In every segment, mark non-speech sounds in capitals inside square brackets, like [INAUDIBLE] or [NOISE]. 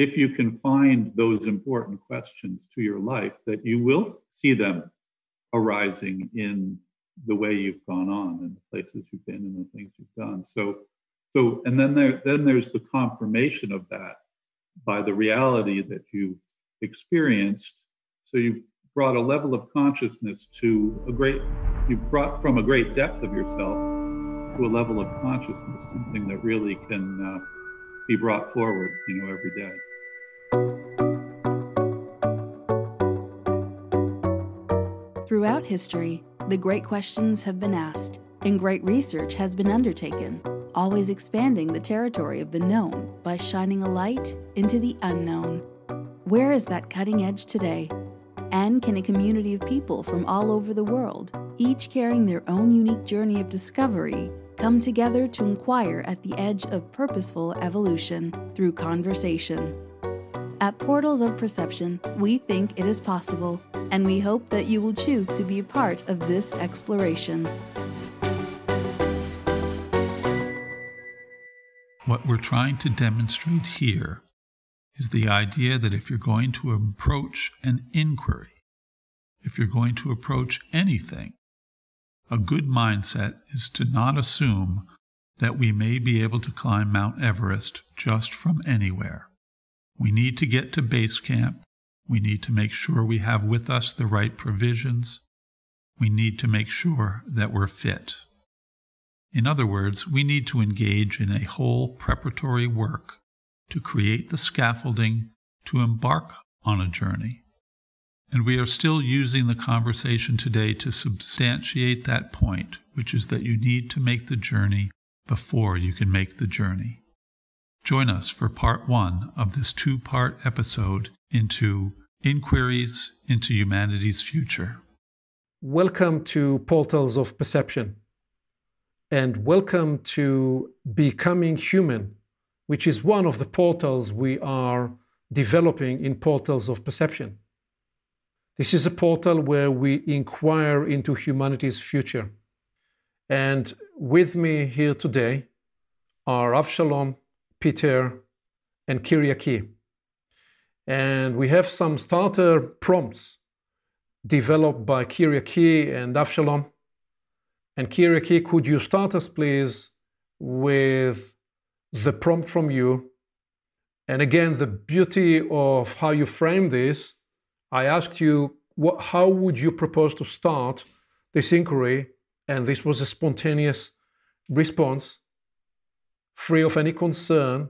if you can find those important questions to your life, that you will see them arising in the way you've gone on and the places you've been and the things you've done. So, so and then there then there's the confirmation of that by the reality that you've experienced. So you've brought a level of consciousness to a great you've brought from a great depth of yourself to a level of consciousness, something that really can uh, be brought forward, you know, every day. Throughout history, the great questions have been asked, and great research has been undertaken, always expanding the territory of the known by shining a light into the unknown. Where is that cutting edge today? And can a community of people from all over the world, each carrying their own unique journey of discovery, come together to inquire at the edge of purposeful evolution through conversation? At Portals of Perception, we think it is possible, and we hope that you will choose to be a part of this exploration. What we're trying to demonstrate here is the idea that if you're going to approach an inquiry, if you're going to approach anything, a good mindset is to not assume that we may be able to climb Mount Everest just from anywhere. We need to get to base camp. We need to make sure we have with us the right provisions. We need to make sure that we're fit. In other words, we need to engage in a whole preparatory work to create the scaffolding to embark on a journey. And we are still using the conversation today to substantiate that point, which is that you need to make the journey before you can make the journey. Join us for part one of this two part episode into Inquiries into Humanity's Future. Welcome to Portals of Perception, and welcome to Becoming Human, which is one of the portals we are developing in Portals of Perception. This is a portal where we inquire into humanity's future. And with me here today are Avshalom Peter, and Kyriaki. And we have some starter prompts developed by Kyriaki and Avshalom. And Kyriaki, could you start us, please, with the prompt from you? And again, the beauty of how you frame this, I asked you, what, how would you propose to start this inquiry? And this was a spontaneous response free of any concern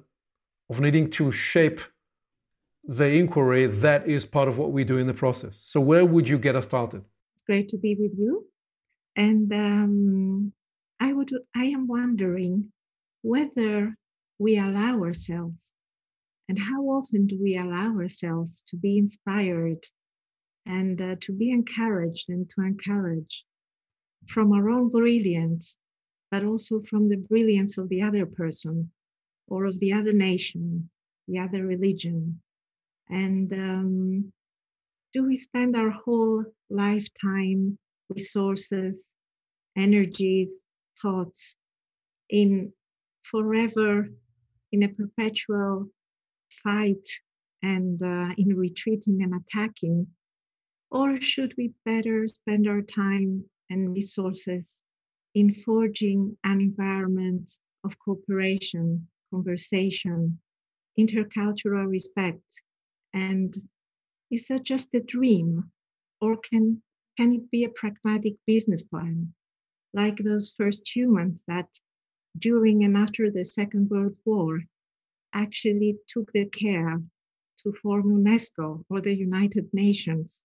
of needing to shape the inquiry that is part of what we do in the process. So, where would you get us started? It's great to be with you. And um, I would, I am wondering whether we allow ourselves, and how often do we allow ourselves to be inspired and uh, to be encouraged and to encourage from our own brilliance but also from the brilliance of the other person or of the other nation, the other religion. And um, do we spend our whole lifetime, resources, energies, thoughts in forever in a perpetual fight and uh, in retreating and attacking? Or should we better spend our time and resources in forging an environment of cooperation, conversation, intercultural respect? And is that just a dream? Or can, can it be a pragmatic business plan, like those first humans that during and after the Second World War actually took the care to form UNESCO or the United Nations,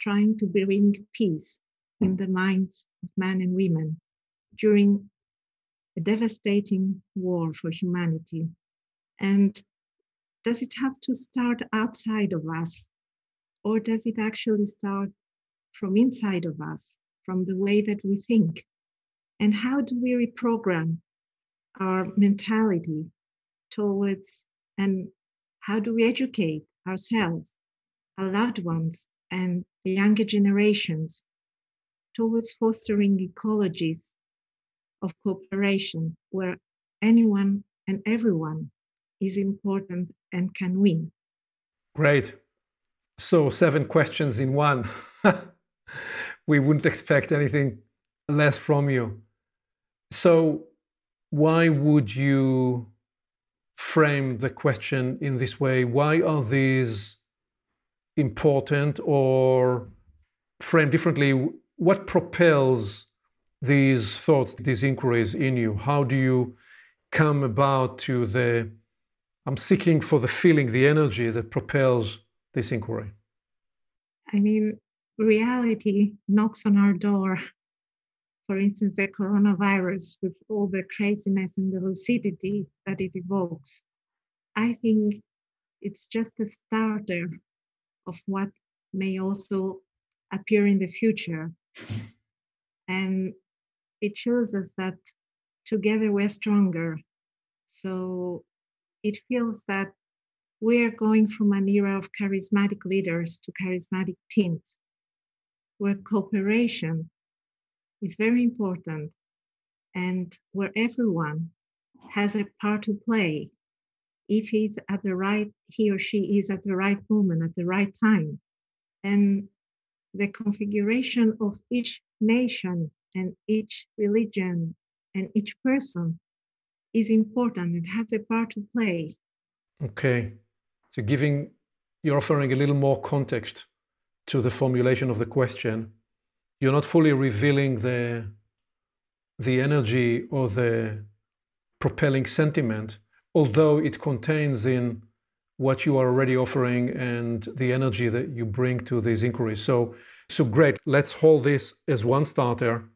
trying to bring peace in the minds of men and women during a devastating war for humanity. And does it have to start outside of us? Or does it actually start from inside of us, from the way that we think? And how do we reprogram our mentality towards, and how do we educate ourselves, our loved ones, and the younger generations towards fostering ecologies of cooperation where anyone and everyone is important and can win. Great. So, seven questions in one. [LAUGHS] we wouldn't expect anything less from you. So, why would you frame the question in this way? Why are these important or framed differently? What propels these thoughts, these inquiries in you? How do you come about to the I'm seeking for the feeling, the energy that propels this inquiry? I mean, reality knocks on our door. For instance, the coronavirus, with all the craziness and the lucidity that it evokes. I think it's just a starter of what may also appear in the future. And it shows us that together we're stronger. So it feels that we're going from an era of charismatic leaders to charismatic teams, where cooperation is very important and where everyone has a part to play if he's at the right he or she is at the right moment at the right time. And the configuration of each nation and each religion and each person is important. It has a part to play. Okay. So giving you're offering a little more context to the formulation of the question. You're not fully revealing the the energy or the propelling sentiment, although it contains in what you are already offering and the energy that you bring to these inquiries. So so great. Let's hold this as one starter.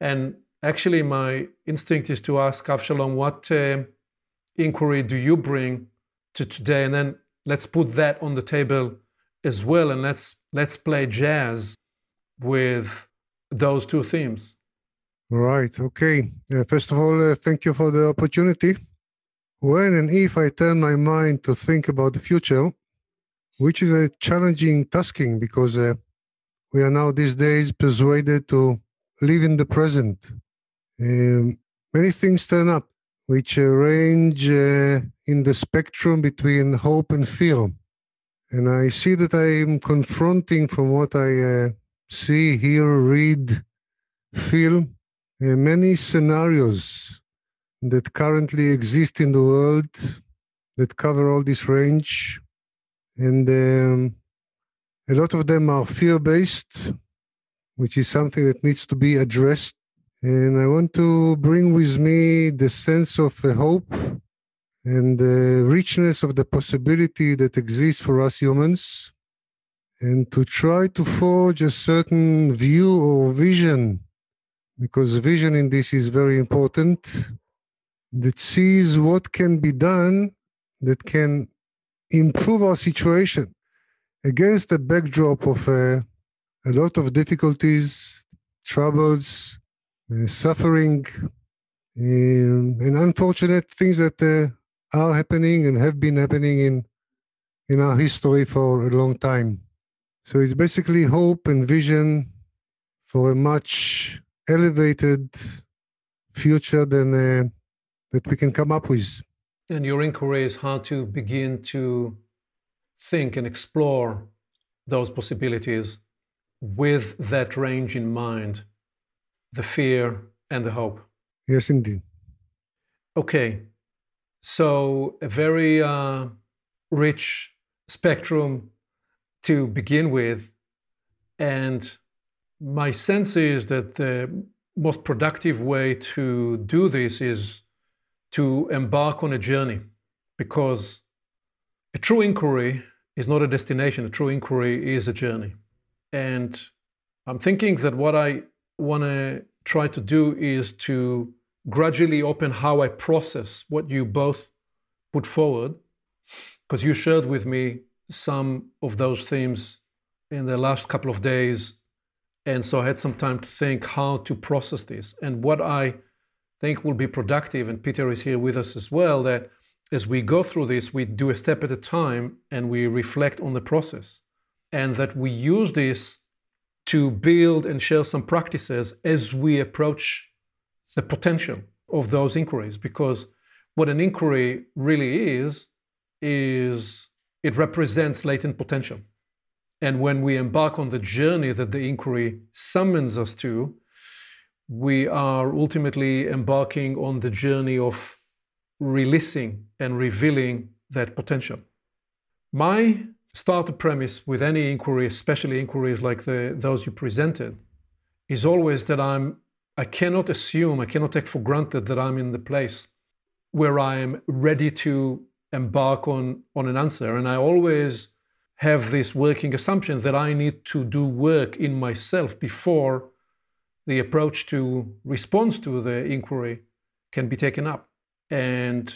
And actually, my instinct is to ask Avshalom, what uh, inquiry do you bring to today? And then let's put that on the table as well, and let's let's play jazz with those two themes. Right. Okay. Uh, first of all, uh, thank you for the opportunity. When and if I turn my mind to think about the future, which is a challenging tasking because uh, we are now these days persuaded to live in the present. Um, many things turn up which range uh, in the spectrum between hope and fear. And I see that I am confronting from what I uh, see, hear, read, feel, uh, many scenarios that currently exist in the world that cover all this range. And um, a lot of them are fear based, which is something that needs to be addressed. And I want to bring with me the sense of hope and the richness of the possibility that exists for us humans, and to try to forge a certain view or vision, because vision in this is very important, that sees what can be done that can improve our situation against the backdrop of uh, a lot of difficulties, troubles, uh, suffering, um, and unfortunate things that uh, are happening and have been happening in in our history for a long time. So it's basically hope and vision for a much elevated future than uh, that we can come up with. And your inquiry is how to begin to think and explore those possibilities with that range in mind the fear and the hope. Yes, indeed. Okay. So, a very uh, rich spectrum to begin with. And my sense is that the most productive way to do this is to embark on a journey because a true inquiry is not a destination. A true inquiry is a journey. And I'm thinking that what I want to try to do is to gradually open how I process what you both put forward, because you shared with me some of those themes in the last couple of days. And so I had some time to think how to process this. And what I think will be productive, and Peter is here with us as well, that as we go through this, we do a step at a time and we reflect on the process. And that we use this to build and share some practices as we approach the potential of those inquiries. Because what an inquiry really is, is it represents latent potential. And when we embark on the journey that the inquiry summons us to, we are ultimately embarking on the journey of releasing and revealing that potential. My starter premise with any inquiry, especially inquiries like the, those you presented, is always that I'm I cannot assume, I cannot take for granted that I'm in the place where I am ready to embark on, on an answer. And I always have this working assumption that I need to do work in myself before the approach to response to the inquiry can be taken up. And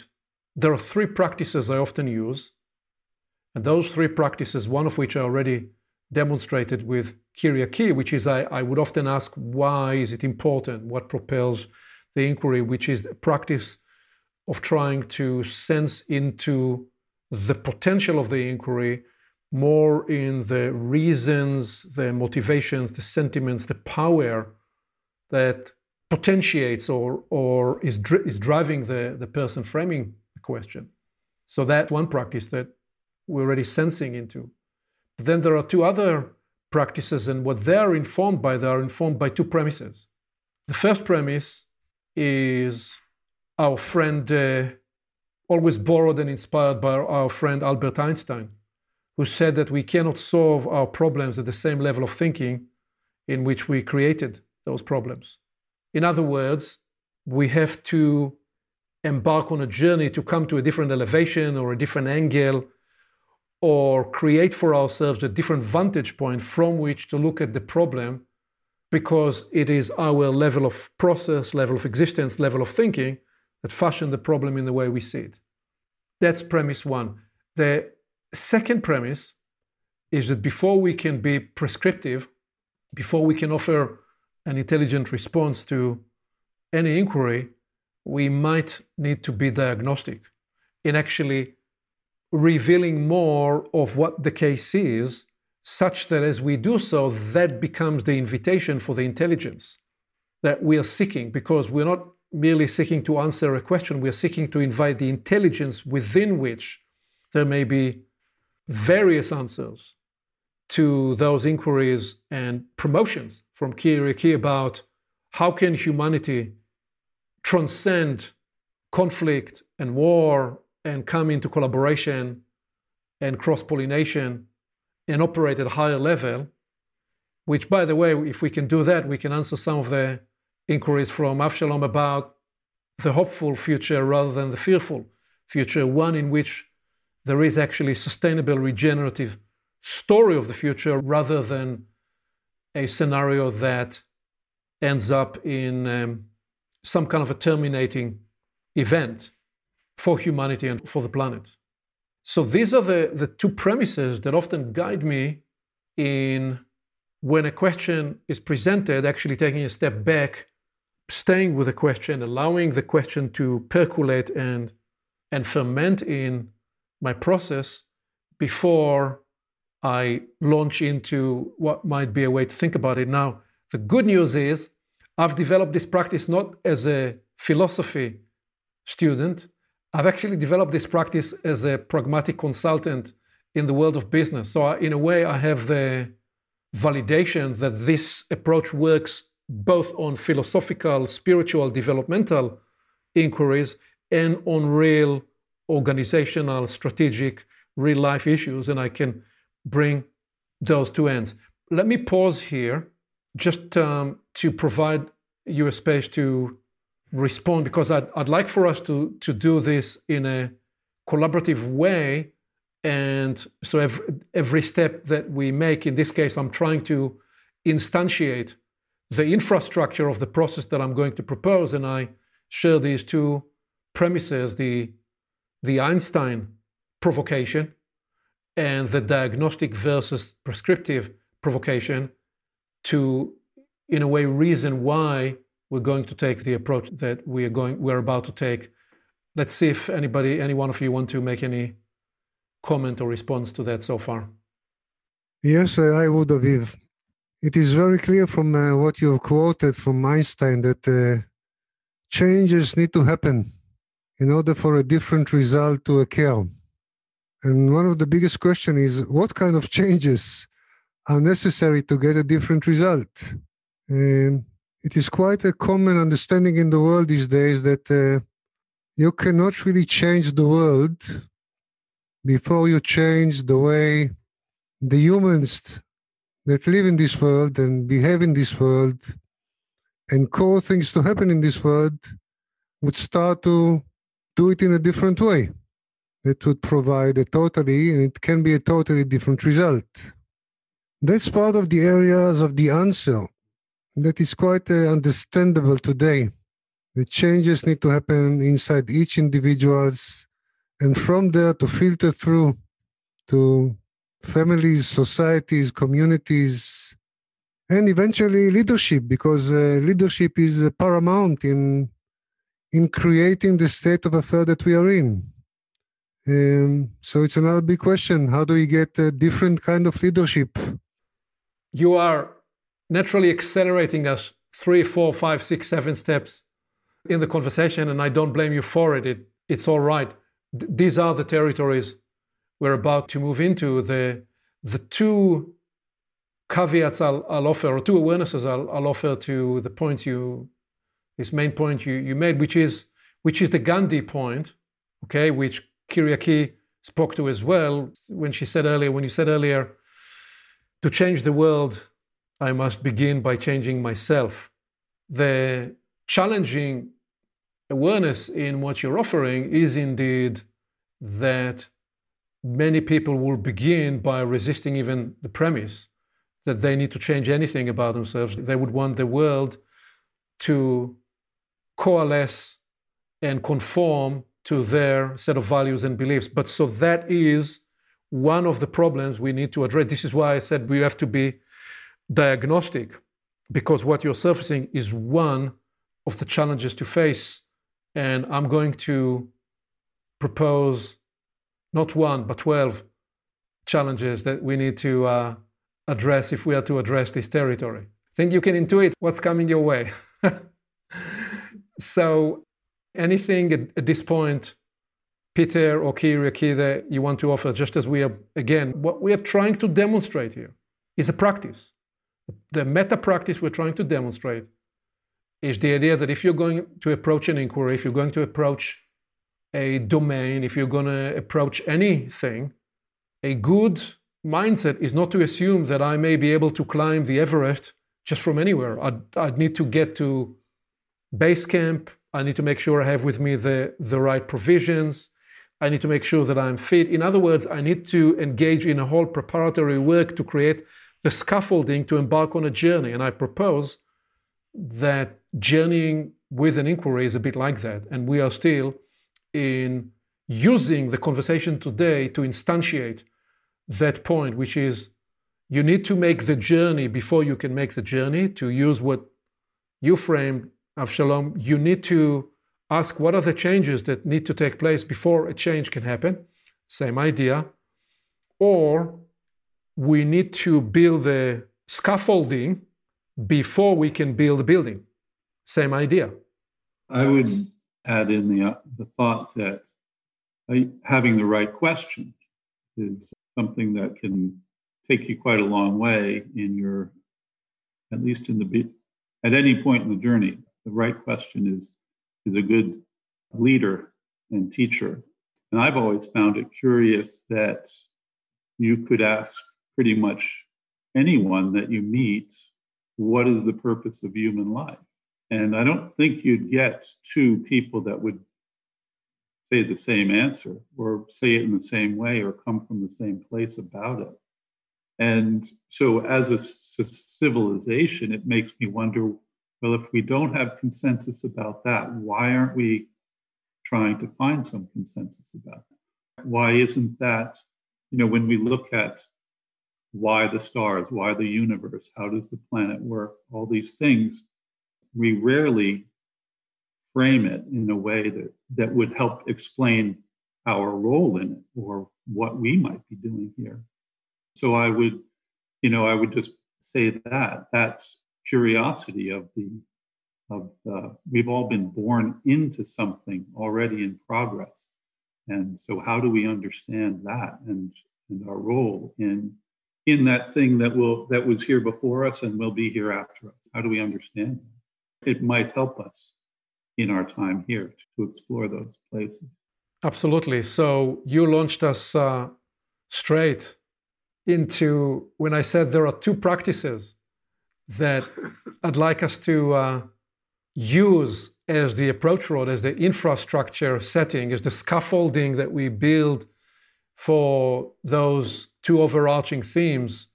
there are three practices I often use. And those three practices, one of which I already demonstrated with Kyriaki, which is I, I would often ask, why is it important? What propels the inquiry, which is the practice of trying to sense into the potential of the inquiry more in the reasons, the motivations, the sentiments, the power that potentiates or, or is, dri- is driving the, the person framing the question. So that one practice that we're already sensing into. But then there are two other practices, and what they're informed by, they are informed by two premises. The first premise is our friend, uh, always borrowed and inspired by our friend Albert Einstein, who said that we cannot solve our problems at the same level of thinking in which we created those problems. In other words, we have to embark on a journey to come to a different elevation or a different angle or create for ourselves a different vantage point from which to look at the problem because it is our level of process, level of existence, level of thinking that fashion the problem in the way we see it. That's premise one. The second premise is that before we can be prescriptive, before we can offer an intelligent response to any inquiry, we might need to be diagnostic in actually revealing more of what the case is, such that as we do so, that becomes the invitation for the intelligence that we are seeking, because we're not merely seeking to answer a question, we're seeking to invite the intelligence within which there may be various answers to those inquiries and promotions from Kyriaki about how can humanity transcend conflict and war and come into collaboration and cross pollination and operate at a higher level, which, by the way, if we can do that, we can answer some of the inquiries from Avshalom about the hopeful future rather than the fearful future, one in which there is actually sustainable, regenerative story of the future rather than a scenario that ends up in um, some kind of a terminating event for humanity and for the planet. So these are the, the two premises that often guide me in when a question is presented, actually taking a step back, staying with the question, allowing the question to percolate and, and ferment in my process before I launch into what might be a way to think about it. Now, the good news is I've developed this practice not as a philosophy student, I've actually developed this practice as a pragmatic consultant in the world of business. So, in a way, I have the validation that this approach works both on philosophical, spiritual, developmental inquiries and on real organizational, strategic, real life issues. And I can bring those two ends. Let me pause here just um, to provide you a space to respond because I'd, I'd like for us to, to do this in a collaborative way. And so every, every step that we make, in this case, I'm trying to instantiate the infrastructure of the process that I'm going to propose. And I share these two premises the, the Einstein provocation and the diagnostic versus prescriptive provocation to, in a way, reason why we're going to take the approach that we are going we're about to take. Let's see if anybody, any one of you, want to make any comment or response to that so far. Yes, I would, Aviv. It is very clear from uh, what you've quoted from Einstein that uh, changes need to happen in order for a different result to occur. And one of the biggest questions is what kind of changes are necessary to get a different result? It is quite a common understanding in the world these days that uh, you cannot really change the world before you change the way the humans that live in this world and behave in this world and cause things to happen in this world would start to do it in a different way. That would provide a totally, and it can be a totally different result. That's part of the areas of the answer that is quite uh, understandable today. The changes need to happen inside each individuals, and from there to filter through to families, societies, communities, and eventually leadership, because uh, leadership is uh, paramount in in creating the state of affairs that we are in. Um, so it's another big question: How do we get a different kind of leadership? You are naturally accelerating us three, four, five, six, seven steps in the conversation, and I don't blame you for it. it it's all right. Th- these are the territories we're about to move into. The the two caveats I'll, I'll offer, or two awarenesses I'll, I'll offer to the points you, this main point you, you made, which is which is the Gandhi point, okay, which Kyriaki spoke to as well when she said earlier, when you said earlier, to change the world, I must begin by changing myself. The challenging awareness in what you're offering is indeed that many people will begin by resisting even the premise that they need to change anything about themselves. They would want the world to coalesce and conform to their set of values and beliefs. But so that is one of the problems we need to address. This is why I said we have to be diagnostic, because what you're surfacing is one of the challenges to face. And I'm going to propose not one, but 12 challenges that we need to uh, address if we are to address this territory. I think you can intuit what's coming your way. [LAUGHS] so, anything at, at, this point, Peter or Kyriaki, that you want to offer, just as we are, again, what we are trying to demonstrate here is a practice. The meta practice we're trying to demonstrate is the idea that if you're going to approach an inquiry, if you're going to approach a domain, if you're going to approach anything, a good mindset is not to assume that I may be able to climb the Everest just from anywhere. I'd, I'd need to get to base camp. I need to make sure I have with me the, the right provisions. I need to make sure that I'm fit. In other words, I need to engage in a whole preparatory work to create the scaffolding to embark on a journey. And I propose that journeying with an inquiry is a bit like that. And we are still in using the conversation today to instantiate that point, which is you need to make the journey before you can make the journey. To use what you framed, Avshalom, you need to ask what are the changes that need to take place before a change can happen. Same idea. Or we need to build the scaffolding before we can build the building. Same idea. I would add in the, uh, the thought that uh, having the right question is something that can take you quite a long way in your, at least in the, at any point in the journey. The right question is, is a good leader and teacher. And I've always found it curious that you could ask pretty much anyone that you meet, what is the purpose of human life? And I don't think you'd get two people that would say the same answer or say it in the same way or come from the same place about it. And so, as a civilization, it makes me wonder well, if we don't have consensus about that, why aren't we trying to find some consensus about that? Why isn't that, you know, when we look at why the stars, why the universe, how does the planet work, all these things, we rarely frame it in a way that, that would help explain our role in it or what we might be doing here. So I would, you know, I would just say that that curiosity of the of uh, we've all been born into something already in progress. And so how do we understand that and, and our role in in that thing that will that was here before us and will be here after us? How do we understand that? It might help us in our time here to explore those places. Absolutely. So you launched us uh, straight into when I said there are two practices that [LAUGHS] I'd like us to uh, use as the approach road, as the infrastructure setting, as the scaffolding that we build for those two overarching themes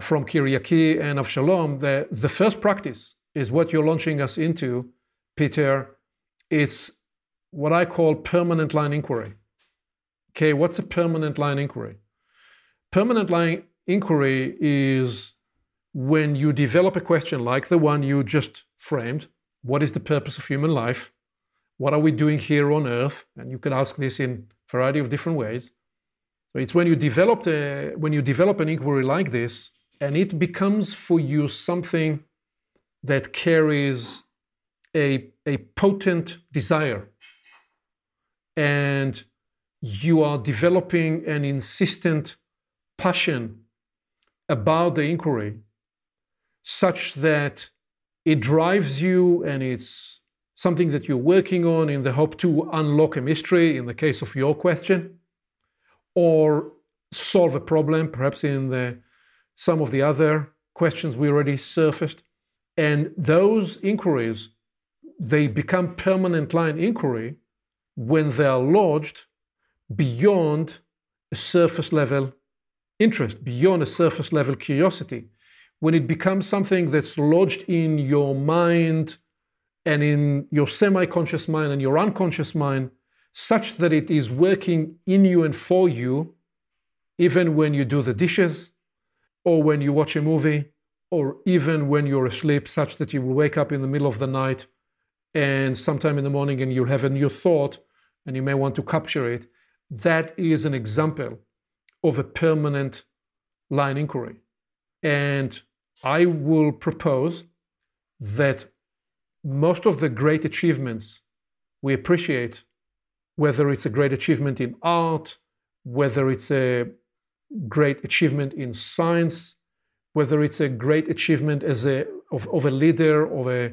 from Kyriaki and Avshalom. The, the first practice is what you're launching us into, Peter. It's what I call permanent line inquiry. Okay, what's a permanent line inquiry? Permanent line inquiry is when you develop a question like the one you just framed what is the purpose of human life? What are we doing here on earth? And you can ask this in a variety of different ways. So it's when you develop a, when you develop an inquiry like this, and it becomes for you something that carries a, a potent desire. And you are developing an insistent passion about the inquiry such that it drives you and it's something that you're working on in the hope to unlock a mystery in the case of your question or solve a problem perhaps in the some of the other questions we already surfaced. And those inquiries they become permanent line inquiry when they are lodged beyond a surface level interest, beyond a surface level curiosity, when it becomes something that's lodged in your mind and in your semi conscious mind and your unconscious mind, such that it is working in you and for you, even when you do the dishes, or when you watch a movie, or even when you're asleep, such that you will wake up in the middle of the night and sometime in the morning and you'll have a new thought and you may want to capture it. That is an example of a permanent line inquiry. And I will propose that most of the great achievements we appreciate, whether it's a great achievement in art, whether it's a great achievement in science, whether it's a great achievement as a, of, of a leader, of a,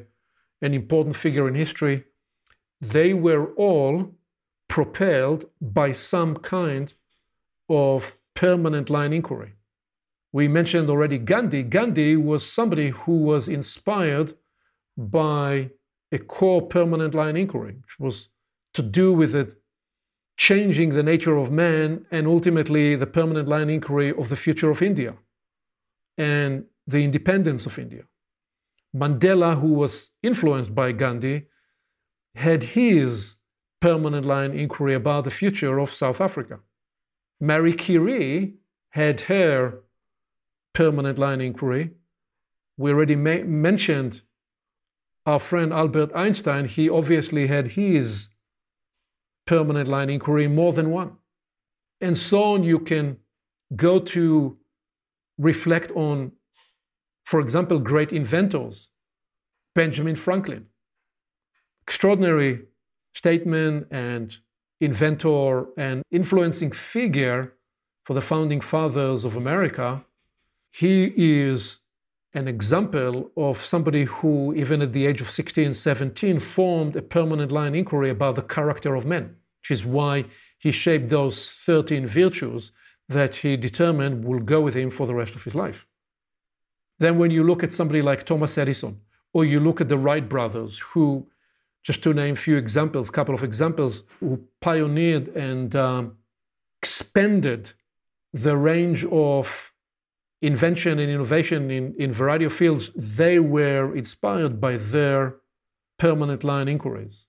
an important figure in history, they were all propelled by some kind of permanent line inquiry. We mentioned already Gandhi. Gandhi was somebody who was inspired by a core permanent line inquiry, which was to do with it changing the nature of man and ultimately the permanent line inquiry of the future of India and the independence of India. Mandela, who was influenced by Gandhi, had his permanent line inquiry about the future of South Africa. Marie Curie had her permanent line inquiry. We already ma- mentioned our friend Albert Einstein. He obviously had his permanent line inquiry more than one. And so on, you can go to reflect on, for example, great inventors, Benjamin Franklin, extraordinary statesman and inventor and influencing figure for the founding fathers of America, he is an example of somebody who, even at the age of 16, 17, formed a permanent line inquiry about the character of men, which is why he shaped those 13 virtues that he determined will go with him for the rest of his life. Then, when you look at somebody like Thomas Edison, or you look at the Wright brothers, who just to name a few examples, a couple of examples, who pioneered and um, expanded the range of invention and innovation in, in variety of fields, they were inspired by their permanent line inquiries.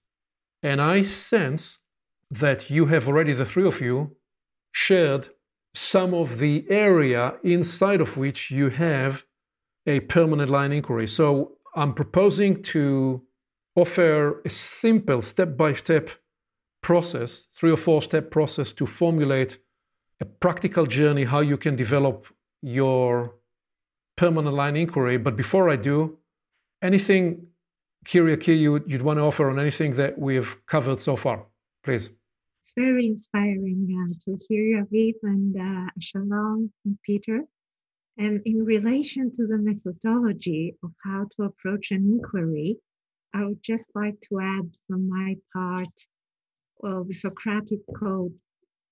And I sense that you have already, the three of you, shared some of the area inside of which you have a permanent line inquiry. So I'm proposing to offer a simple step by step process, three or four step process to formulate a practical journey how you can develop your permanent line inquiry. But before I do, anything Kyriaki, you, you'd want to offer on anything that we've covered so far, please. It's very inspiring uh, to hear Aviv, and uh, Shalom and Peter. And in relation to the methodology of how to approach an inquiry, I would just like to add from my part, well, the Socratic code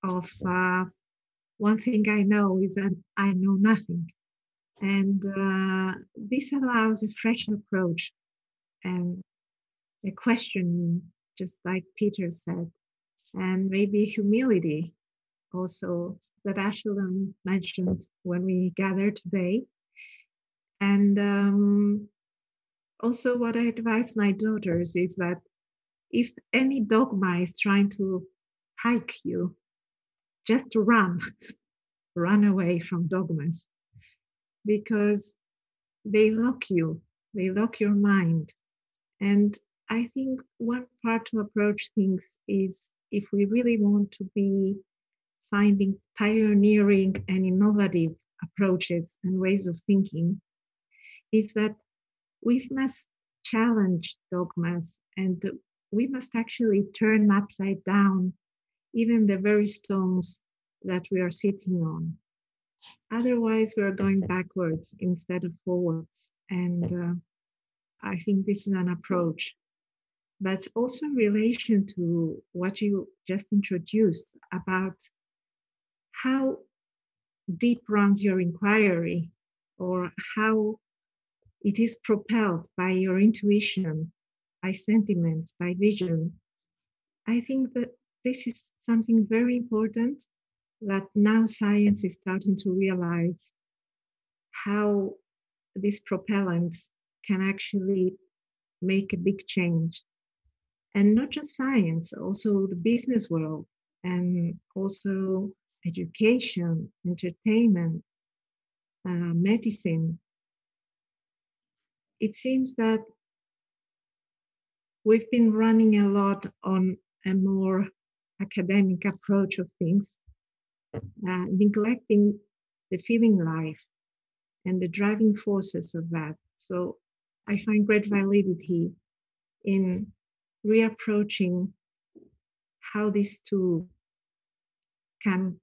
of uh, one thing I know is that I know nothing. And uh, this allows a fresh approach and a question, just like Peter said, and maybe humility also that Avshalom mentioned when we gathered today. And um, also, what I advise my daughters is that if any dogma is trying to hike you, just run, [LAUGHS] run away from dogmas because they lock you, they lock your mind. And I think one part to approach things is if we really want to be finding pioneering and innovative approaches and ways of thinking, is that we must challenge dogmas and we must actually turn upside down even the very stones that we are sitting on. Otherwise, we are going backwards instead of forwards. And uh, I think this is an approach. But also in relation to what you just introduced about how deep runs your inquiry or how it is propelled by your intuition, by sentiments, by vision. I think that this is something very important that now science is starting to realize how these propellants can actually make a big change. And not just science, also the business world and also education, entertainment, uh, medicine. It seems that we've been running a lot on a more academic approach of things uh, neglecting the feeling life and the driving forces of that. So I find great validity in reapproaching how these two can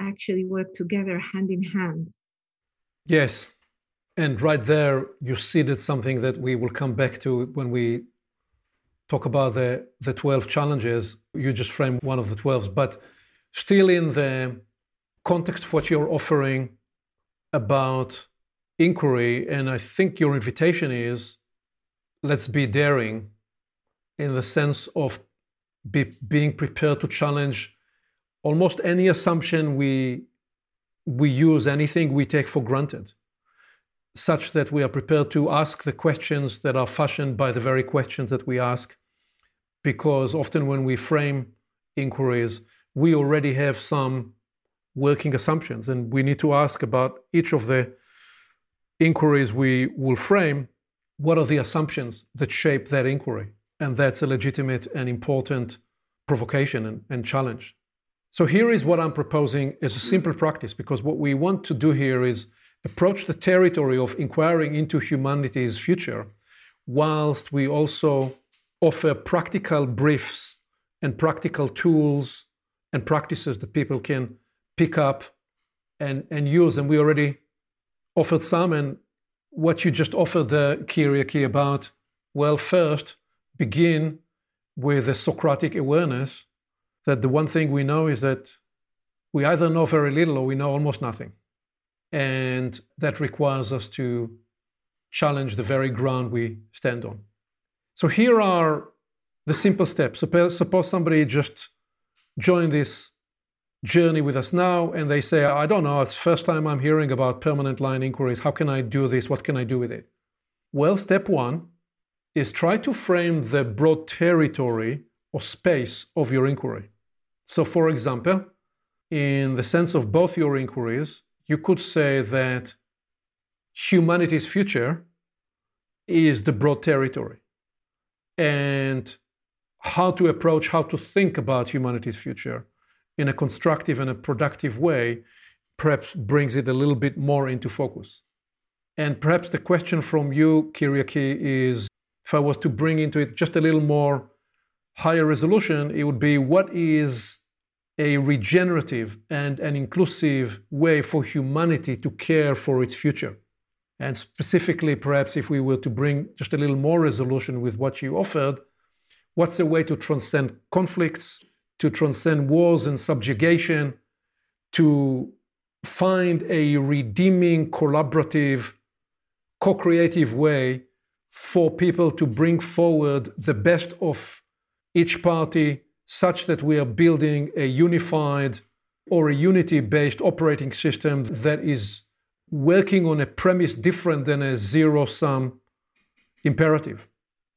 actually work together hand in hand. Yes. And right there, you seeded something that we will come back to when we talk about the, the 12 challenges. You just framed one of the 12s. But still in the context of what you're offering about inquiry, and I think your invitation is let's be daring in the sense of be, being prepared to challenge almost any assumption we we use, anything we take for granted, such that we are prepared to ask the questions that are fashioned by the very questions that we ask. Because often when we frame inquiries, we already have some working assumptions, and we need to ask about each of the inquiries we will frame what are the assumptions that shape that inquiry? And that's a legitimate and important provocation and, and, challenge. So, here is what I'm proposing as a simple practice, because what we want to do here is approach the territory of inquiring into humanity's future, whilst we also offer practical briefs and practical tools and practices that people can pick up and, and use. And we already offered some. And what you just offered the Kyriaki about, well, first begin with a Socratic awareness that the one thing we know is that we either know very little or we know almost nothing. And that requires us to challenge the very ground we stand on. So here are the simple steps. Suppose, suppose somebody just join this journey with us now and they say, I don't know, it's first time I'm hearing about permanent line inquiries. How can I do this? What can I do with it? Well, step one is try to frame the broad territory or space of your inquiry. So, for example, in the sense of both your inquiries, you could say that humanity's future is the broad territory. And how to approach, how to think about humanity's future in a constructive and a productive way perhaps brings it a little bit more into focus. And perhaps the question from you, Kyriaki, is if I was to bring into it just a little more higher resolution, it would be what is a regenerative and an inclusive way for humanity to care for its future. And specifically, perhaps if we were to bring just a little more resolution with what you offered, what's a way to transcend conflicts, to transcend wars and subjugation, to find a redeeming, collaborative, co creative way for people to bring forward the best of each party such that we are building a unified or a unity based operating system that is working on a premise different than a zero sum imperative,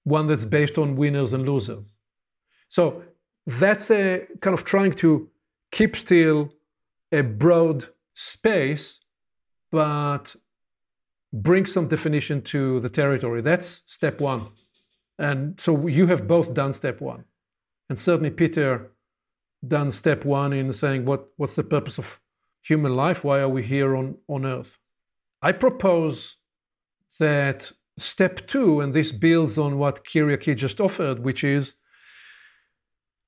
one that's based on winners and losers. So that's a kind of trying to keep still a broad space, but bring some definition to the territory. That's step one. And so you have both done step one. And certainly Peter done step one in saying what, what's the purpose of human life? Why are we here on, on earth? I propose that step two, and this builds on what Kyriaki just offered, which is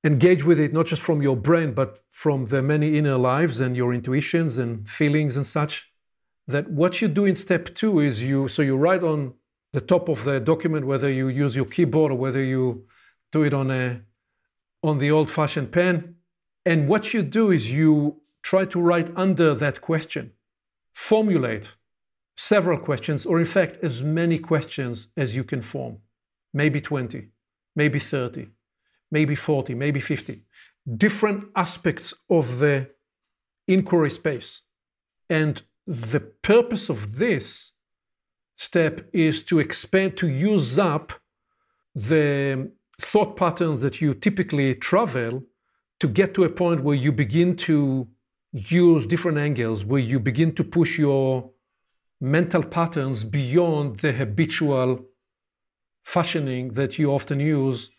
engage with it not just from your brain, but from the many inner lives and your intuitions and feelings and such. That what you do in step two is you, so you write on the top of the document, whether you use your keyboard or whether you do it on a on the old fashioned pen. And what you do is you try to write under that question, formulate several questions, or in fact, as many questions as you can form. Maybe 20, maybe 30, maybe 40, maybe 50. Different aspects of the inquiry space. And the purpose of this step is to expand, to use up the thought patterns that you typically travel to get to a point where you begin to use different angles, where you begin to push your mental patterns beyond the habitual fashioning that you often use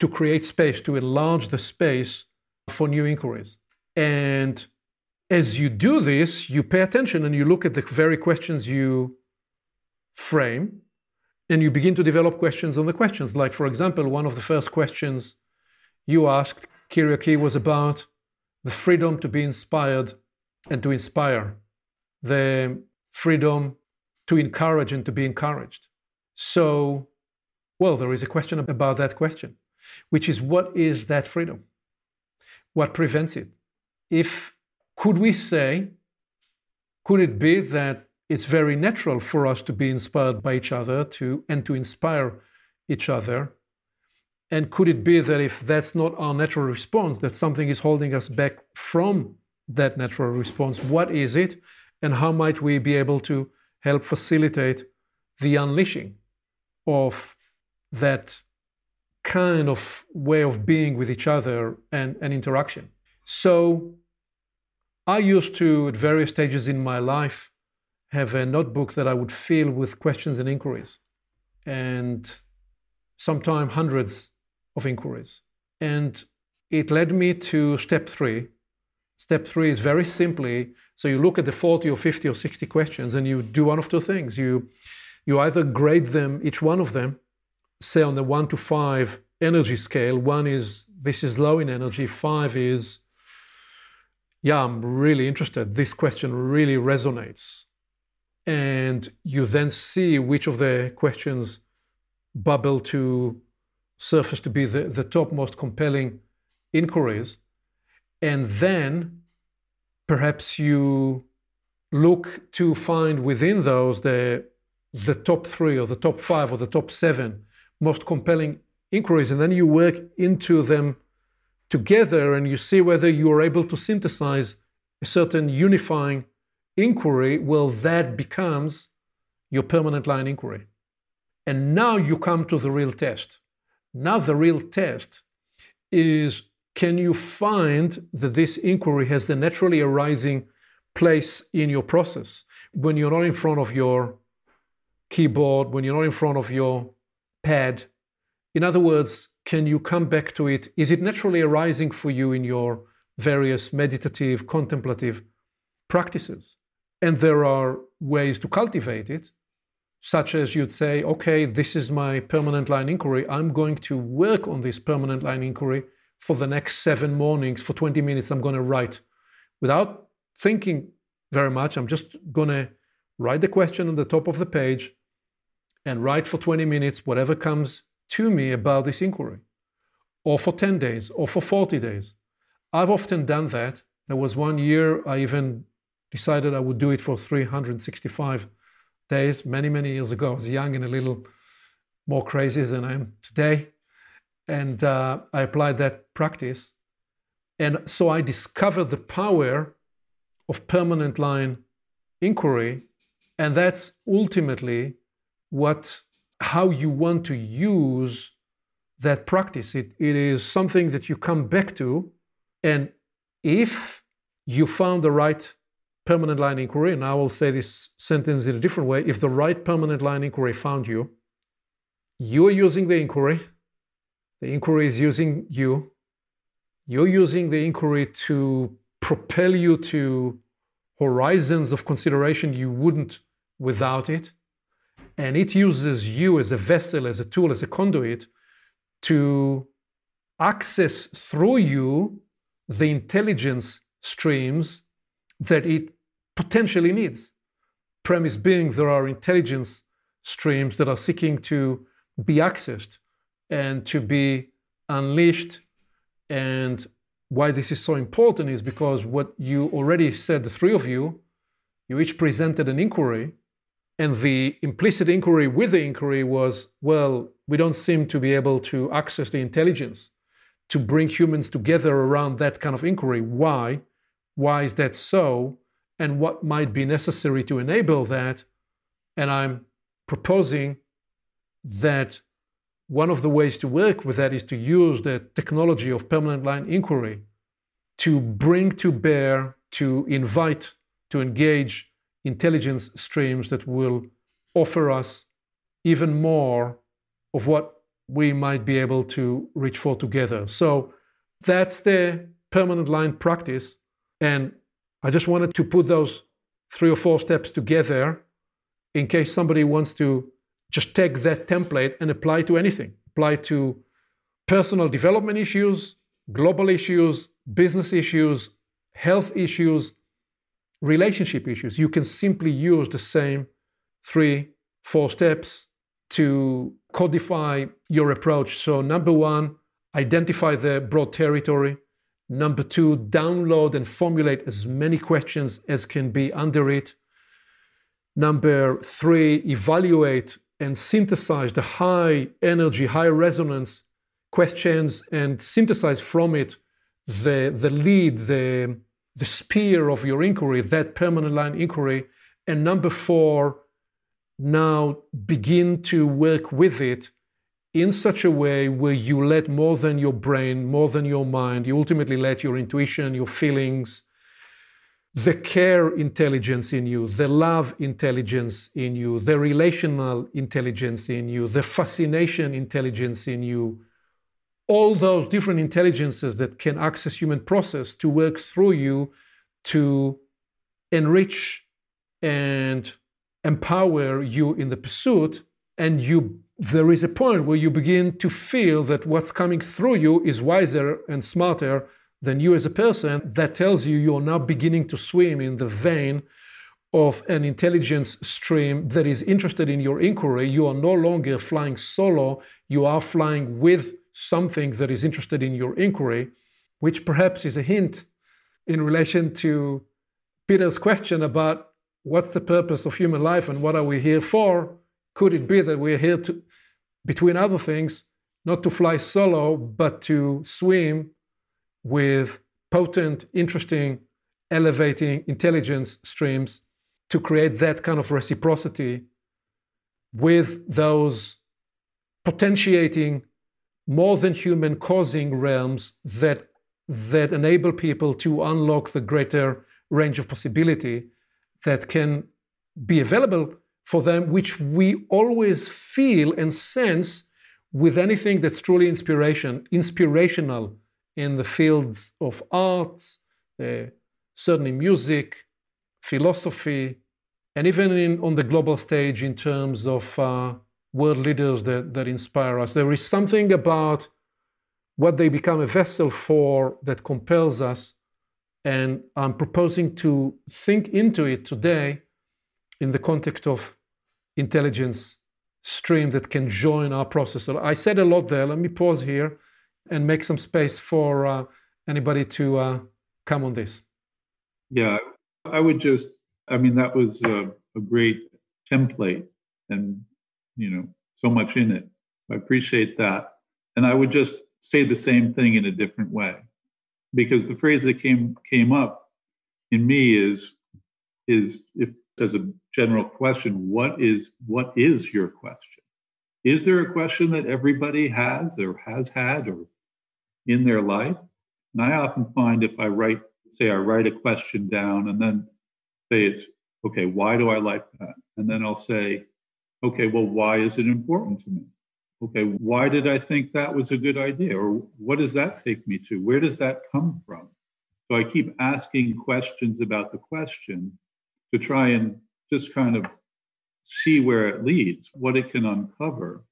to create space, to enlarge the space for new inquiries. And as you do this, you pay attention and you look at the very questions you frame and you begin to develop questions on the questions. Like, for example, one of the first questions you asked, Kyriaki, was about the freedom to be inspired and to inspire, the freedom to encourage and to be encouraged. So, well, there is a question about that question, which is what is that freedom? What prevents it? If could we say, could it be that it's very natural for us to be inspired by each other to and to inspire each other? And could it be that if that's not our natural response that something is holding us back from that natural response? What is it and how might we be able to help facilitate the unleashing of that kind of way of being with each other and, and interaction? So i used to at various stages in my life have a notebook that I would fill with questions and inquiries, and sometimes hundreds of inquiries. And it led me to step three. Step three is very simply so you look at the 40 or 50 or 60 questions and you do one of two things. You, you either grade them, each one of them, say on the one to five energy scale. One is this is low in energy, five is, yeah, I'm really interested. This question really resonates and you then see which of the questions bubble to surface to be the, the top most compelling inquiries. And then perhaps you look to find within those the, the top three or the top five or the top seven most compelling inquiries. And then you work into them together and you see whether you are able to synthesize a certain unifying inquiry, well, that becomes your permanent line inquiry. And now you come to the real test. Now, the real test is can you find that this inquiry has the naturally arising place in your process when you're not in front of your keyboard, when you're not in front of your pad? In other words, can you come back to it? Is it naturally arising for you in your various meditative, contemplative practices? and there are ways to cultivate it. such as you'd say, okay, this is my permanent line inquiry. I'm going to work on this permanent line inquiry for the next seven mornings. For 20 minutes, I'm going to write without thinking very much. I'm just going to write the question on the top of the page and write for 20 minutes whatever comes to me about this inquiry, or for 10 days, or for 40 days. I've often done that. There was one year I even decided I would do it for 365 days, many, many years ago. I was young and a little more crazy than I am today. And uh, I applied that practice. And so I discovered the power of permanent line inquiry. And that's ultimately what how you want to use that practice. It, it is something that you come back to. And if you found the right permanent line inquiry, and I will say this sentence in a different way if the right permanent line inquiry found you, you are using the inquiry, the inquiry is using you, you're using the inquiry to propel you to horizons of consideration you wouldn't without it and it uses you as a vessel, as a tool, as a conduit to access through you the intelligence streams that it potentially needs. Premise being there are intelligence streams that are seeking to be accessed and to be unleashed. And why this is so important is because what you already said, the three of you, you each presented an inquiry and the implicit inquiry with the inquiry was well, we don't seem to be able to access the intelligence to bring humans together around that kind of inquiry. Why? Why is that so? And what might be necessary to enable that? And I'm proposing that one of the ways to work with that is to use the technology of permanent line inquiry to bring to bear, to invite, to engage intelligence streams that will offer us even more of what we might be able to reach for together. So that's the permanent line practice. And I just wanted to put those three or four steps together in case somebody wants to just take that template and apply to anything, apply to personal development issues, global issues, business issues, health issues, relationship issues. You can simply use the same three, four steps to codify your approach. So, number one, identify the broad territory. Number two, download and formulate as many questions as can be under it. Number three, evaluate and synthesize the high energy, high resonance questions and synthesize from it the, the lead, the, the spear of your inquiry, that permanent line inquiry. And number four, now begin to work with it in such a way where you let more than your brain, more than your mind, you ultimately let your intuition, your feelings, the care intelligence in you, the love intelligence in you, the relational intelligence in you, the fascination intelligence in you, all those different intelligences that can access human process to work through you to enrich and empower you in the pursuit. And you there is a point where you begin to feel that what's coming through you is wiser and smarter than you as a person. That tells you you're now beginning to swim in the vein of an intelligence stream that is interested in your inquiry. You are no longer flying solo. You are flying with something that is interested in your inquiry, which perhaps is a hint in relation to Peter's question about what's the purpose of human life and what are we here for? Could it be that we're here to, between other things, not to fly solo, but to swim with potent, interesting, elevating intelligence streams to create that kind of reciprocity with those potentiating more than human causing realms that that enable people to unlock the greater range of possibility that can be available for them, which we always feel and sense with anything that's truly inspiration, inspirational in the fields of art, uh, certainly music, philosophy, and even in, on the global stage in terms of uh, world leaders that, that inspire us. There is something about what they become a vessel for that compels us. And I'm proposing to think into it today in the context of intelligence stream that can join our process. So I said a lot there. Let me pause here and make some space for uh, anybody to uh, come on this. Yeah, I would just, I mean, that was a, a great template and, you know, so much in it. I appreciate that. And I would just say the same thing in a different way because the phrase that came came up in me is is if as a general question what is what is your question is there a question that everybody has or has had or in their life and i often find if i write say i write a question down and then say it's okay why do i like that and then i'll say okay well why is it important to me okay, why did I think that was a good idea? Or what does that take me to? Where does that come from? So I keep asking questions about the question to try and just kind of see where it leads, what it can uncover.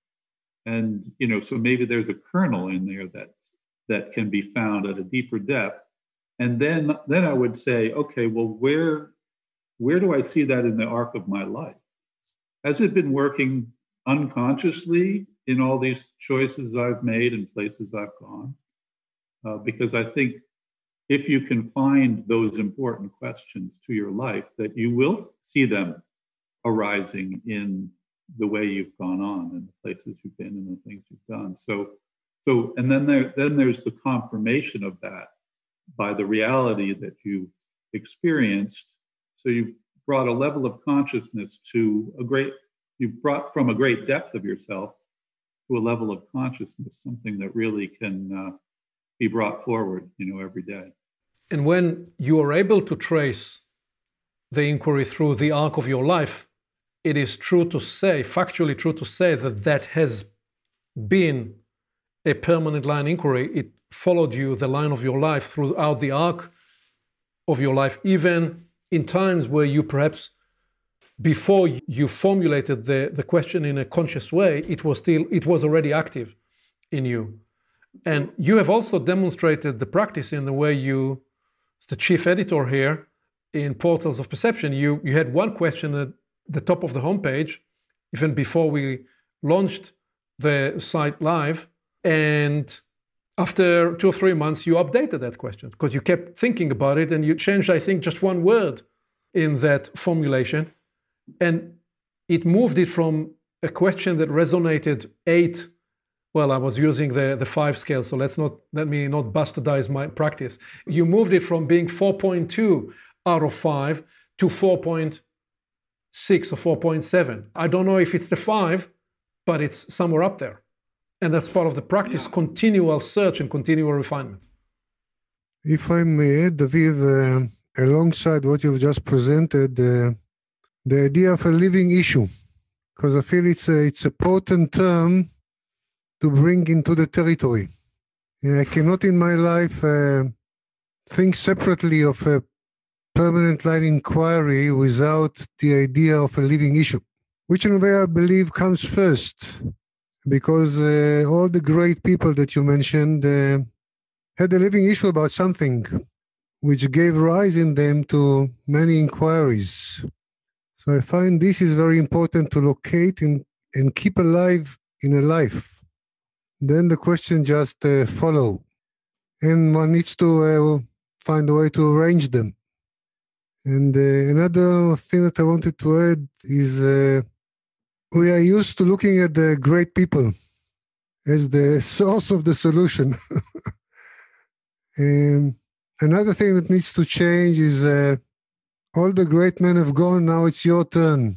And, you know, so maybe there's a kernel in there that that can be found at a deeper depth. And then then I would say, okay, well, where where do I see that in the arc of my life? Has it been working unconsciously in all these choices I've made and places I've gone. Uh, because I think if you can find those important questions to your life, that you will see them arising in the way you've gone on and the places you've been and the things you've done. So, so and then there then there's the confirmation of that by the reality that you've experienced. So you've brought a level of consciousness to a great you've brought from a great depth of yourself to a level of consciousness, something that really can uh, be brought forward, you know, every day. And when you are able to trace the inquiry through the arc of your life, it is true to say, factually true to say, that that has been a permanent line inquiry. It followed you, the line of your life, throughout the arc of your life, even in times where you perhaps before you formulated the, the question in a conscious way, it was still it was already active in you. And you have also demonstrated the practice in the way you, as the chief editor here in Portals of Perception, you, you had one question at the top of the homepage, even before we launched the site live. And after two or three months, you updated that question because you kept thinking about it and you changed, I think, just one word in that formulation. And it moved it from a question that resonated eight well i was using the, the five scale so let's not let me not bastardize my practice. You moved it from being 4.2 out of 5 to 4.6 or 4.7 i don't know if it's the 5 but it's somewhere up there and that's part of the practice yeah. continual search and continual refinement if i may david uh, alongside what you've just presented uh, the idea of a living issue, because I feel it's a, it's a potent term to bring into the territory. And I cannot in my life uh, think separately of a permanent line inquiry without the idea of a living issue, which in a way I believe comes first, because uh, all the great people that you mentioned uh, had a living issue about something, which gave rise in them to many inquiries. So I find this is very important to locate and, and keep alive in a life. Then the question just uh, follow. And one needs to uh, find a way to arrange them. And uh, another thing that I wanted to add is uh, we are used to looking at the great people as the [LAUGHS] source of the solution. [LAUGHS] another thing that needs to change is uh, all the great men have gone, now it's your turn.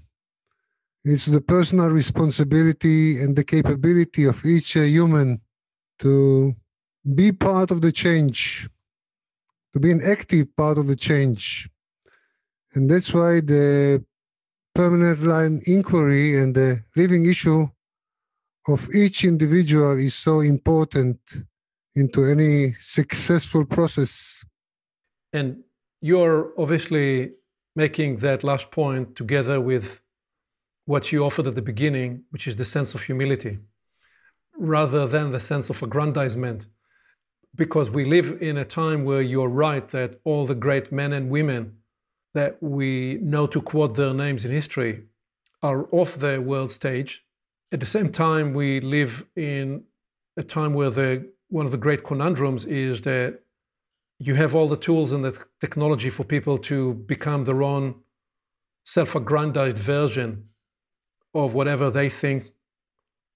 It's the personal responsibility and the capability of each uh, human to be part of the change, to be an active part of the change. And that's why the permanent line inquiry and the living issue of each individual is so important into any successful process. And you're obviously making that last point together with what you offered at the beginning, which is the sense of humility, rather than the sense of aggrandizement. Because we live in a time where you're right that all the great men and women that we know to quote their names in history are off the world stage. At the same time, we live in a time where the one of the great conundrums is that you have all the tools and the technology for people to become their own self-aggrandized version of whatever they think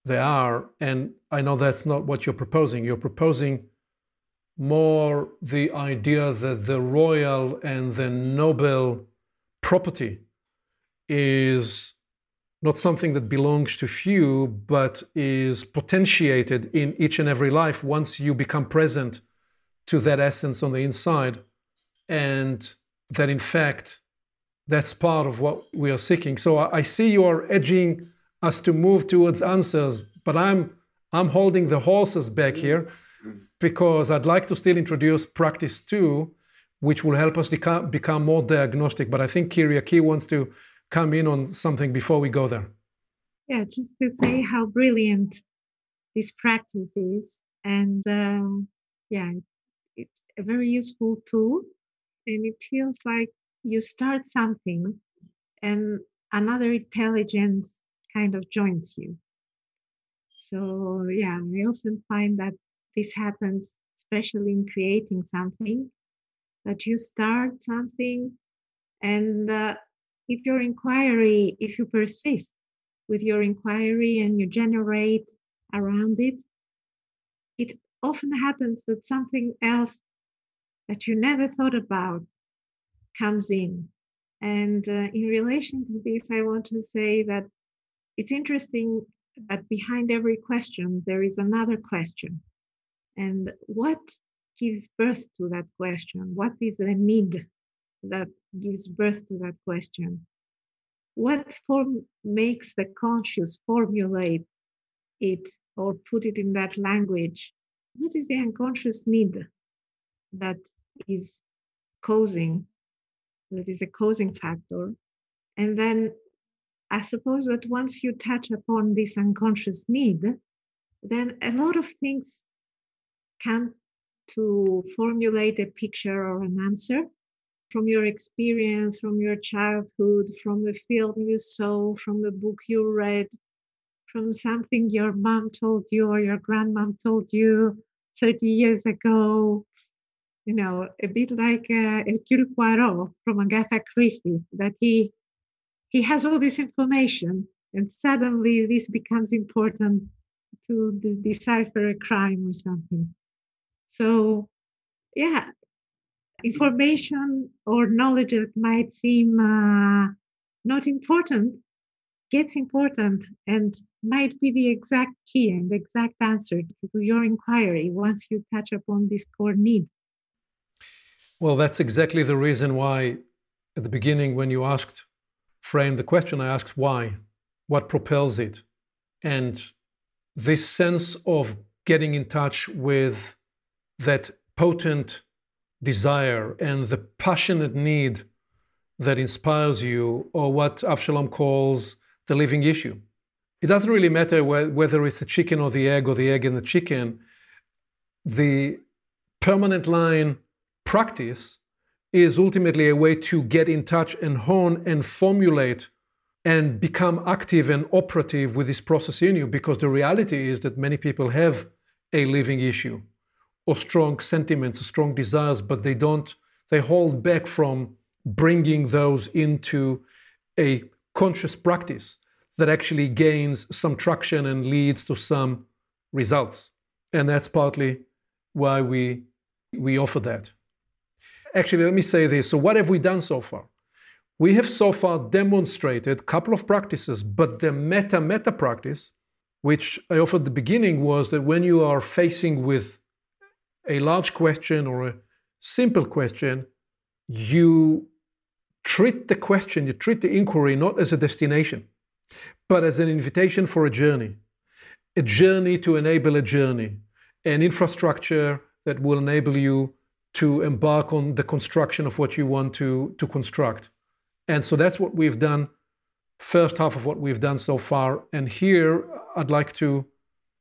they are. And I know that's not what you're proposing. You're proposing more the idea that the royal and the noble property is not something that belongs to few, but is potentiated in each and every life once you become present to that essence on the inside. And that in fact, that's part of what we are seeking. So I see you are edging us to move towards answers, but I'm I'm holding the horses back here because I'd like to still introduce practice two, which will help us become, become more diagnostic. But I think Kyriaki wants to come in on something before we go there. Yeah, just to say how brilliant this practice is. And um, yeah, it's a very useful tool. And it feels like you start something and another intelligence kind of joins you. So, yeah, I often find that this happens, especially in creating something, that you start something and uh, if your inquiry, if you persist with your inquiry and you generate around it, it often happens that something else that you never thought about comes in. And uh, in relation to this, I want to say that it's interesting that behind every question, there is another question. And what gives birth to that question? What is the need that gives birth to that question? What form makes the conscious formulate it or put it in that language? What is the unconscious need that is causing, that is a causing factor? And then I suppose that once you touch upon this unconscious need, then a lot of things come to formulate a picture or an answer from your experience, from your childhood, from the film you saw, from the book you read, from something your mom told you or your grandmom told you 30 years ago. You know, a bit like uh, Hercule Poirot from Agatha Christie, that he he has all this information, and suddenly this becomes important to decipher a crime or something. So, yeah, information or knowledge that might seem uh, not important gets important and might be the exact key and the exact answer to your inquiry once you touch upon this core need. Well, that's exactly the reason why at the beginning, when you asked, frame the question, I asked why, what propels it. And this sense of getting in touch with that potent desire and the passionate need that inspires you, or what Avshalom calls the living issue. It doesn't really matter whether it's the chicken or the egg or the egg and the chicken. The permanent line practice is ultimately a way to get in touch and hone and formulate and become active and operative with this process in you because the reality is that many people have a living issue or strong sentiments or strong desires, but they don't, they hold back from bringing those into a conscious practice that actually gains some traction and leads to some results. And that's partly why we, we offer that. Actually, let me say this. So, what have we done so far? We have so far demonstrated a couple of practices, but the meta meta practice, which I offered at the beginning, was that when you are facing with a large question or a simple question, you treat the question, you treat the inquiry not as a destination, but as an invitation for a journey, a journey to enable a journey, an infrastructure that will enable you to embark on the construction of what you want to, to construct. And so that's what we've done, first half of what we've done so far. And here I'd like to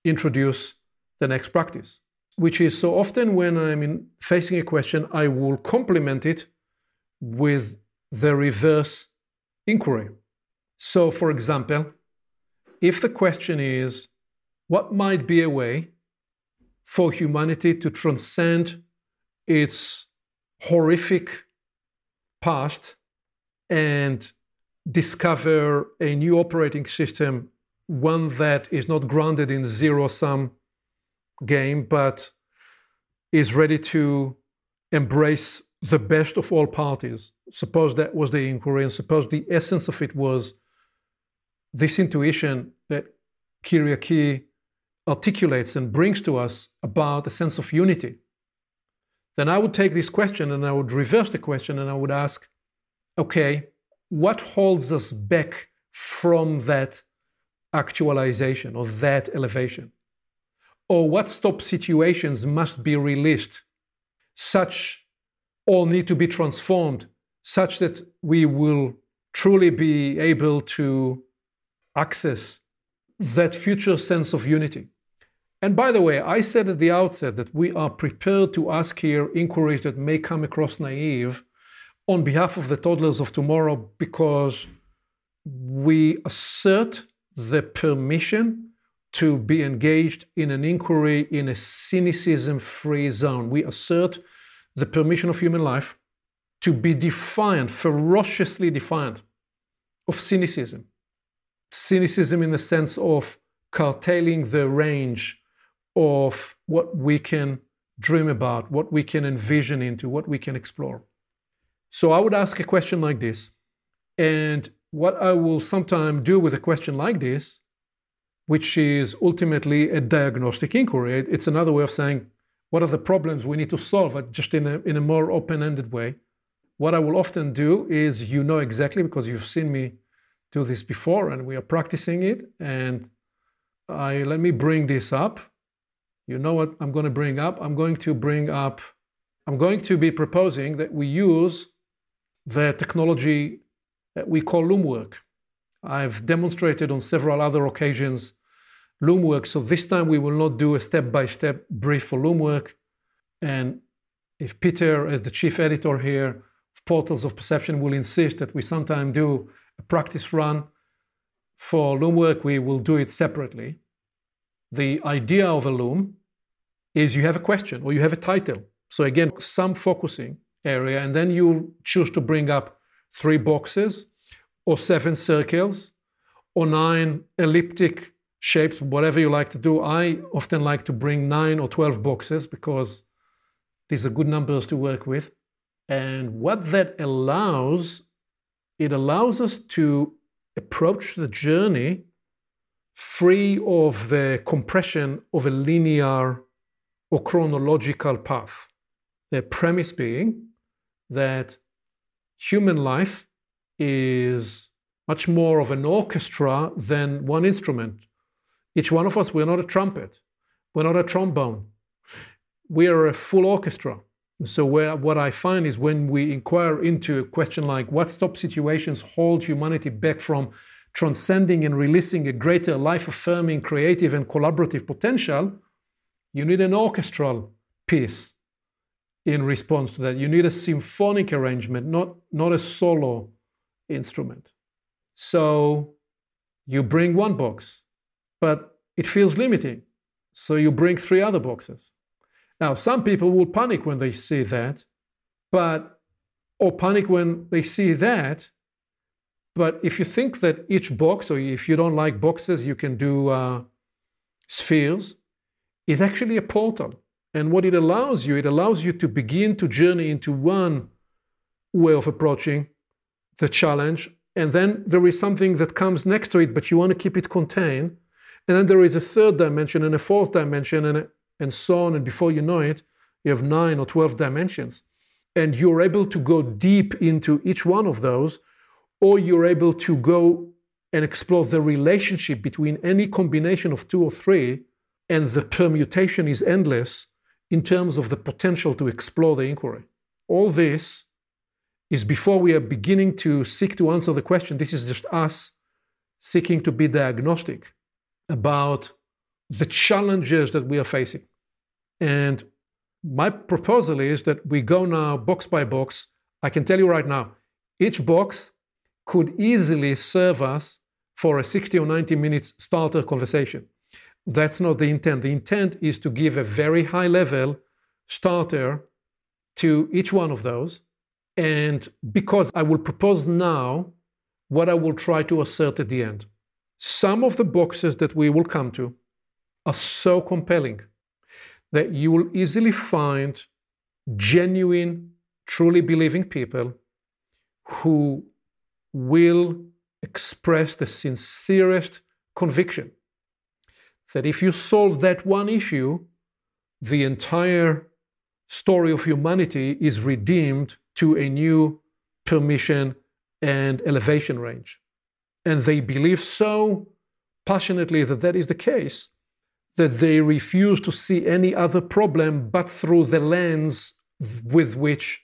introduce the next practice, which is so often when I'm in facing a question, I will complement it with the reverse inquiry. So, for example, if the question is, what might be a way for humanity to transcend its horrific past and discover a new operating system, one that is not grounded in zero sum game, but is ready to embrace the best of all parties. Suppose that was the inquiry, and suppose the essence of it was this intuition that Kyriaki articulates and brings to us about a sense of unity. Then I would take this question and I would reverse the question and I would ask, okay, what holds us back from that actualization or that elevation? Or what stop situations must be released such or need to be transformed such that we will truly be able to access that future sense of unity? And by the way, I said at the outset that we are prepared to ask here inquiries that may come across naive on behalf of the toddlers of tomorrow because we assert the permission to be engaged in an inquiry in a cynicism free zone. We assert the permission of human life to be defiant, ferociously defiant of cynicism. Cynicism in the sense of curtailing the range of what we can dream about, what we can envision into, what we can explore. So I would ask a question like this. And what I will sometimes do with a question like this, which is ultimately a diagnostic inquiry, it's another way of saying, what are the problems we need to solve, just in a, in a more open ended way. What I will often do is, you know exactly because you've seen me do this before and we are practicing it. And I let me bring this up you know what I'm going to bring up? I'm going to bring up, I'm going to be proposing that we use the technology that we call Loomwork. I've demonstrated on several other occasions Loomwork. So this time we will not do a step by step brief for Loomwork. And if Peter, as the chief editor here of Portals of Perception, will insist that we sometime do a practice run for Loomwork, we will do it separately the idea of a loom is you have a question or you have a title. So again, some focusing area, and then you choose to bring up three boxes or seven circles or nine elliptic shapes, whatever you like to do. I often like to bring nine or 12 boxes because these are good numbers to work with. And what that allows, it allows us to approach the journey free of the compression of a linear or chronological path. The premise being that human life is much more of an orchestra than one instrument. Each one of us, we're not a trumpet, we're not a trombone, we are a full orchestra. So, where, what I find is when we inquire into a question like what stop situations hold humanity back from transcending and releasing a greater life affirming, creative, and collaborative potential, you need an orchestral piece in response to that. You need a symphonic arrangement, not, not a solo instrument. So you bring one box, but it feels limiting. So you bring three other boxes. Now, some people will panic when they see that, but or panic when they see that but if you think that each box, or if you don't like boxes, you can do uh, spheres, is actually a portal. And what it allows you, it allows you to begin to journey into one way of approaching the challenge. And then there is something that comes next to it, but you want to keep it contained. And then there is a third dimension and a fourth dimension, and, and so on. And before you know it, you have nine or 12 dimensions. And you're able to go deep into each one of those or you're able to go and explore the relationship between any combination of two or three, and the permutation is endless in terms of the potential to explore the inquiry. All this is before we are beginning to seek to answer the question, this is just us seeking to be diagnostic about the challenges that we are facing. And my proposal is that we go now box by box. I can tell you right now, each box could easily serve us for a 60 or 90 minutes starter conversation. That's not the intent. The intent is to give a very high level starter to each one of those. And because I will propose now what I will try to assert at the end. Some of the boxes that we will come to are so compelling that you will easily find genuine, truly believing people who will express the sincerest conviction that if you solve that one issue, the entire story of humanity is redeemed to a new permission and elevation range. And they believe so passionately that that is the case that they refuse to see any other problem but through the lens with which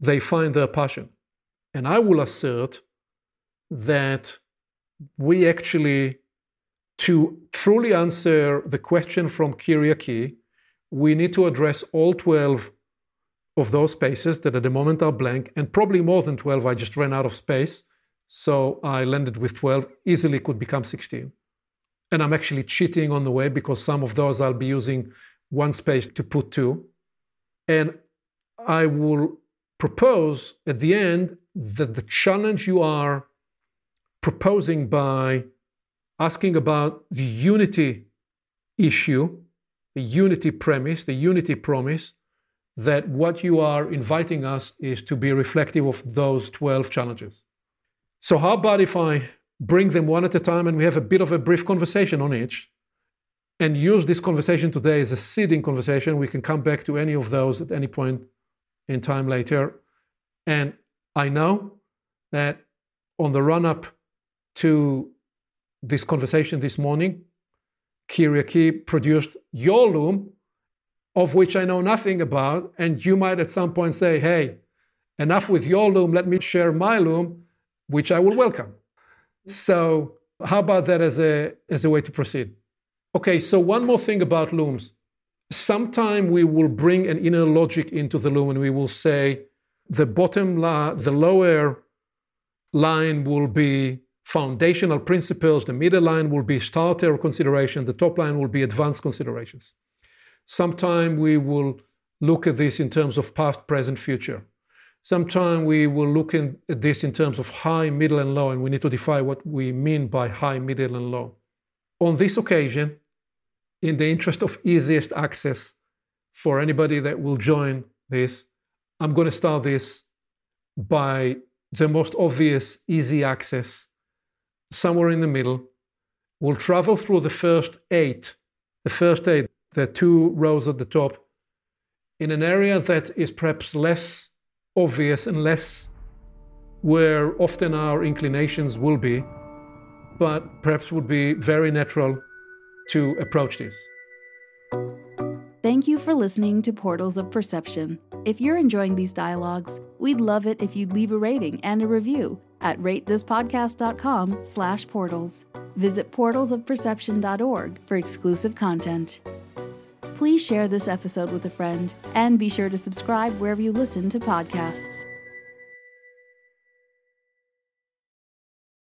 they find their passion. And I will assert that we actually, to truly answer the question from Kyriaki, we need to address all 12 of those spaces that at the moment are blank, and probably more than 12. I just ran out of space. So I landed with 12, easily could become 16. And I'm actually cheating on the way because some of those I'll be using one space to put two. And I will propose at the end that the challenge you are proposing by asking about the unity issue, the unity premise, the unity promise, that what you are inviting us is to be reflective of those 12 challenges. So, how about if I bring them one at a time and we have a bit of a brief conversation on each and use this conversation today as a seeding conversation? We can come back to any of those at any point in time later. And I know that on the run up to this conversation this morning, Kyriaki produced your loom, of which I know nothing about. And you might at some point say, hey, enough with your loom, let me share my loom, which I will welcome. So, how about that as a, as a way to proceed? Okay, so one more thing about looms. Sometime we will bring an inner logic into the loom and we will say the bottom, la- the lower line will be foundational principles, the middle line will be starter consideration, the top line will be advanced considerations. Sometime we will look at this in terms of past, present, future. Sometime we will look in, at this in terms of high, middle, and low, and we need to define what we mean by high, middle, and low. On this occasion, in the interest of easiest access for anybody that will join this, I'm going to start this by the most obvious easy access somewhere in the middle. We'll travel through the first eight, the first eight, the two rows at the top, in an area that is perhaps less obvious and less where often our inclinations will be, but perhaps would be very natural to approach this. Thank you for listening to Portals of Perception. If you're enjoying these dialogues, we'd love it if you'd leave a rating and a review at ratethispodcast.com slash portals. Visit portalsofperception.org for exclusive content. Please share this episode with a friend and be sure to subscribe wherever you listen to podcasts.